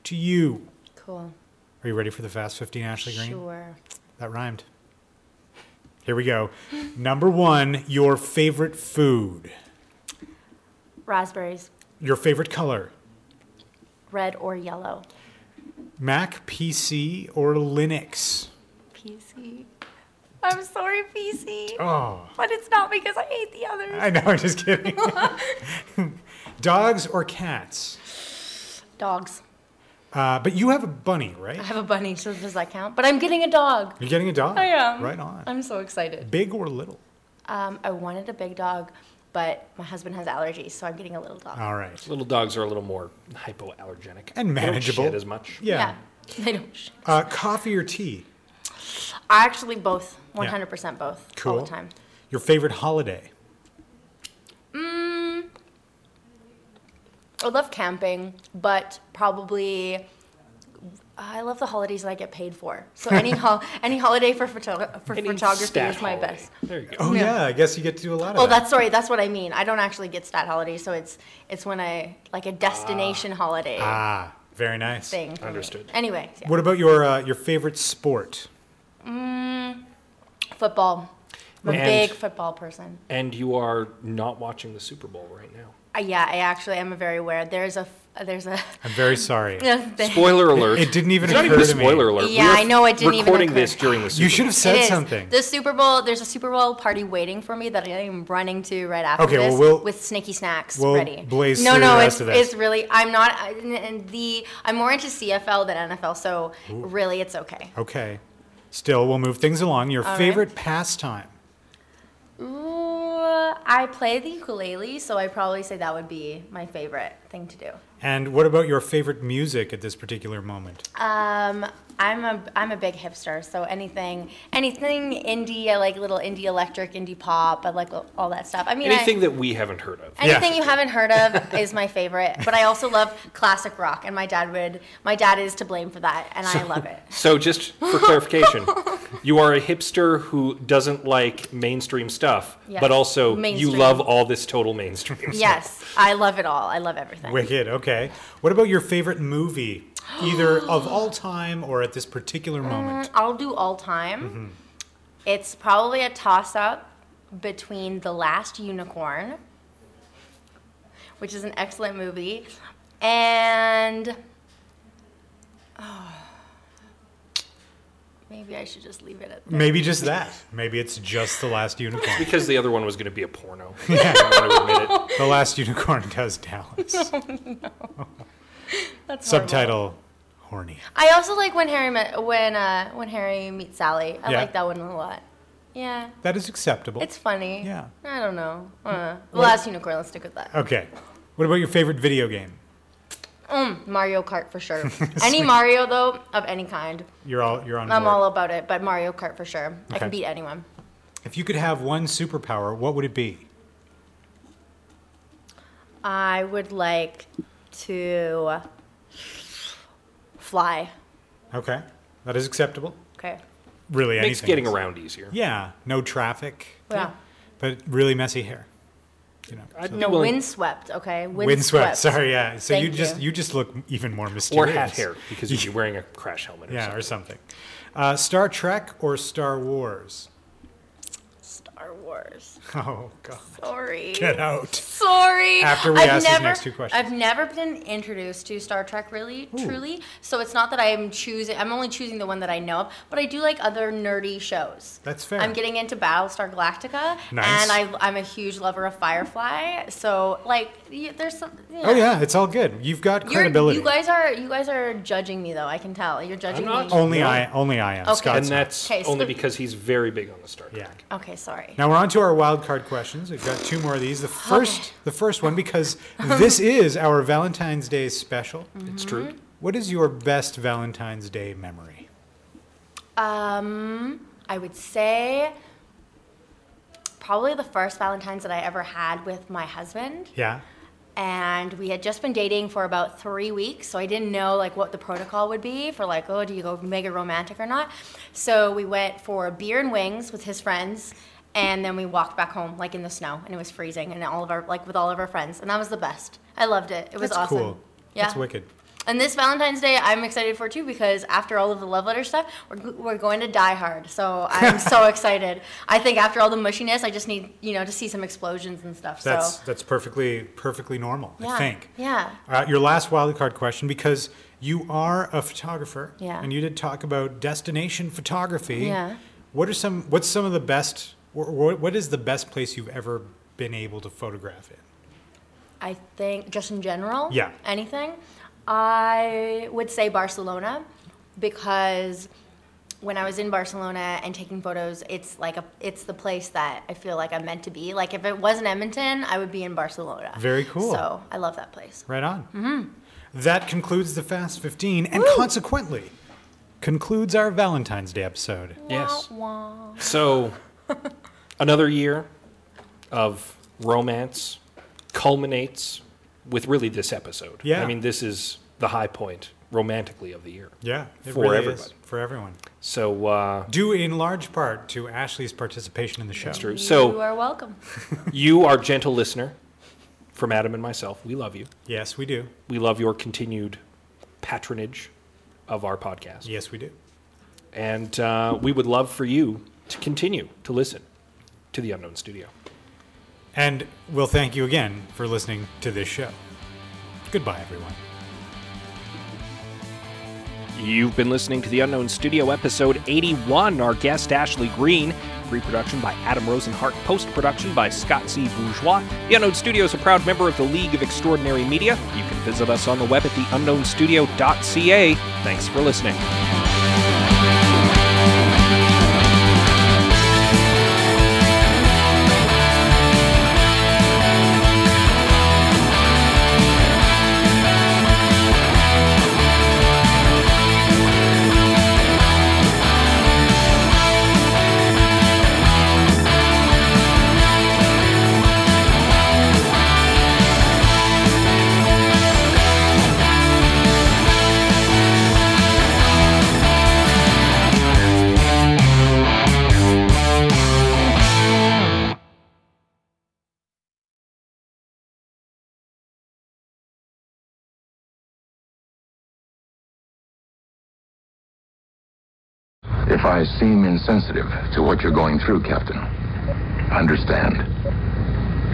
to you. Cool. Are you ready for the Fast 15, Ashley Green? Sure. That rhymed. Here we go. Number one, your favorite food, Raspberries, your favorite color, red or yellow. Mac, PC, or Linux. PC. I'm sorry, PC. Oh. But it's not because I hate the others. I know, I'm just kidding. Dogs or cats? Dogs. Uh, but you have a bunny, right? I have a bunny, so does that count? But I'm getting a dog. You're getting a dog? I am. Right on. I'm so excited. Big or little? Um, I wanted a big dog, but my husband has allergies, so I'm getting a little dog. All right. Little dogs are a little more hypoallergenic And manageable. They don't manageable. shed as much. Yeah. They don't. sh- Uh, coffee or tea? Actually, both. 100% both. Cool. All the time. Your favorite holiday? I love camping, but probably I love the holidays that I get paid for. So any ho- any holiday for photo- for Any photography is my holiday. best. There you go. Oh, yeah. Yeah. I guess you get to do a lot of Oh, that. that's sorry. That's what I mean. I don't actually get stat holidays, so it's it's when I like a destination holiday Ah, very nice. thing. Understood. Anyway, yeah. What about your uh, your favorite sport? Mm, football. I'm a And- big football person. And you are not watching the Super Bowl right now. Uh, yeah, I actually am very aware. There's a f- uh, there's a I'm very sorry. Spoiler alert. It didn't even It's not occur even a to me. spoiler alert. Yeah, We I know it didn't even recording this during the Super Bowl. You should have It said is. something. The Super Bowl. There's a Super Bowl party waiting for me that I am running to right after Okay, well, we'll- with sneaky snacks we'll ready. blaze no, through no, the it's rest of this. it's really. I'm not. I- and- And the I'm more into CFL than NFL, so really it's okay. Okay. Still, we'll move things along. Your right. favorite pastime? Ooh, I play the ukulele, so I probably say that would be my favorite thing to do. And what about your favorite music at this particular moment? Um, I'm a I'm a big hipster, so anything anything indie, I like little indie electric, indie pop, I like all that stuff. I mean, I- Anything that we haven't heard of. Anything Yeah. you haven't heard of is my favorite, but I also love classic rock, and my dad would. My dad is to blame for that, and I love it. So, just for clarification, you are a hipster who doesn't like mainstream stuff, Yes. but also you love all this total mainstream. stuff. Yes, I love it all. I love everything. Wicked. Okay. What about your favorite movie, either of all time or at this particular mm, moment? I'll do all time. Mm-hmm. It's probably a toss up between The Last Unicorn, which is an excellent movie, and oh, maybe I should just leave it at that. Maybe just that. Maybe it's just The Last Unicorn. Because the other one was going to be a porno. I don't want to admit it. The Last Unicorn does Dallas. Oh, That's horrible. Subtitle Horny. I also like when Harry met when uh, when Harry meets Sally. I Yeah. like that one a lot. Yeah, That is acceptable. it's funny. Yeah. I don't know. Uh, the Last Unicorn. Let's stick with that. Okay. What about your favorite video game? Mario Kart for sure. any Mario though, of any kind, You're all you're on I'm board. all about it. But Mario Kart for sure. I can beat anyone. If you could have one superpower, what would it be? I would like to fly. Okay. That is acceptable. Okay. Really Makes anything. getting is. around easier. Yeah, no traffic, Yeah. but really messy hair. You know. I'd so- No, willing- windswept. Okay. Windswept. Windswept. Sorry, yeah. So you just you. you just look even more mysterious. or mysterious. hat hair because you'd be wearing a crash helmet. Or Yeah, something. or something. Uh, Star Trek or Star Wars? Wars. Oh God, Sorry. get out. Sorry. After we I've ask these never, next two questions. I've never been introduced to Star Trek really, truly. So it's not that I'm choosing. I'm only choosing the one that I know of. But I do like other nerdy shows. That's fair. I'm getting into Battlestar Galactica, Nice. and I, I'm a huge lover of Firefly. So like, y- there's some. Yeah. Oh yeah, it's all good. You've got You're, credibility. you guys are you guys are judging me though. I can tell you're judging not. me. only No. I, only I am. Okay. Scott's And that's Okay, so- only because he's very big on the Star yeah. Okay, sorry. Now we're on to our wild card questions. We've got two more of these. The first, the first one, because this is our Valentine's Day special. It's true. What is your best Valentine's Day memory? Um, I would say probably the first Valentine's that I ever had with my husband. Yeah. And we had just been dating for about three weeks so i didn't know like what the protocol would be for like oh do you go mega romantic or not? So we went for beer and wings with his friends and then we walked back home like in the snow and it was freezing and all of our like with all of our friends and that was the best. I loved it. It was That's awesome. cool. yeah. That's wicked. And this Valentine's Day, I'm excited for too because after all of the love letter stuff, we're, we're going to Die Hard. So I'm so excited. I think after all the mushiness, I just need you know to see some explosions and stuff. That's so that's perfectly perfectly normal. yeah, I think. yeah. Uh, your last wild card question, because you are a photographer, Yeah. and you did talk about destination photography. Yeah. What are some? What's some of the best? What, what is the best place you've ever been able to photograph in? I think just in general, Yeah. anything. I would say Barcelona because when I was in Barcelona and taking photos, it's like a it's the place that I feel like I'm meant to be. Like if it wasn't Edmonton, I would be in Barcelona. Very cool. So I love that place. Right on. Mm-hmm. That concludes the Fast 15, and consequently concludes our Valentine's Day episode. Yes. Wah, wah. So, another year of romance culminates with really this episode. Yeah. I mean, this is the high point romantically of the year. Yeah, it For really everybody. is for everyone. So, uh, Due in large part to Ashley's participation in the show. that's true. So you are welcome. you, our gentle listener, from Adam and myself, we love you. Yes, we do. We love your continued patronage of our podcast. Yes, we do. And uh, we would love for you to continue to listen. to the Unknown Studio. And we'll thank you again for listening to this show. Goodbye, everyone. You've been listening to the Unknown Studio episode 81. Our guest, Ashley Green. Pre production by Adam Rosenhart. Post production by Scott C. Bourgeois. The Unknown Studio is a proud member of the League of Extraordinary Media. You can visit us on the web at theunknownstudio.ca. Thanks for listening. If I seem insensitive to what you're going through, Captain, understand.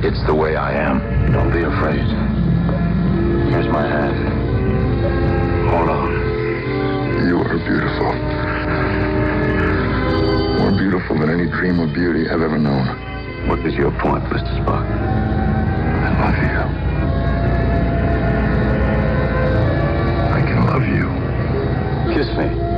It's the way I am. Don't be afraid. Here's my hand. Hold on. You are beautiful. More beautiful than any dream of beauty I've ever known. What is your point, Mr. Spock? I love you. I can love you. Kiss me.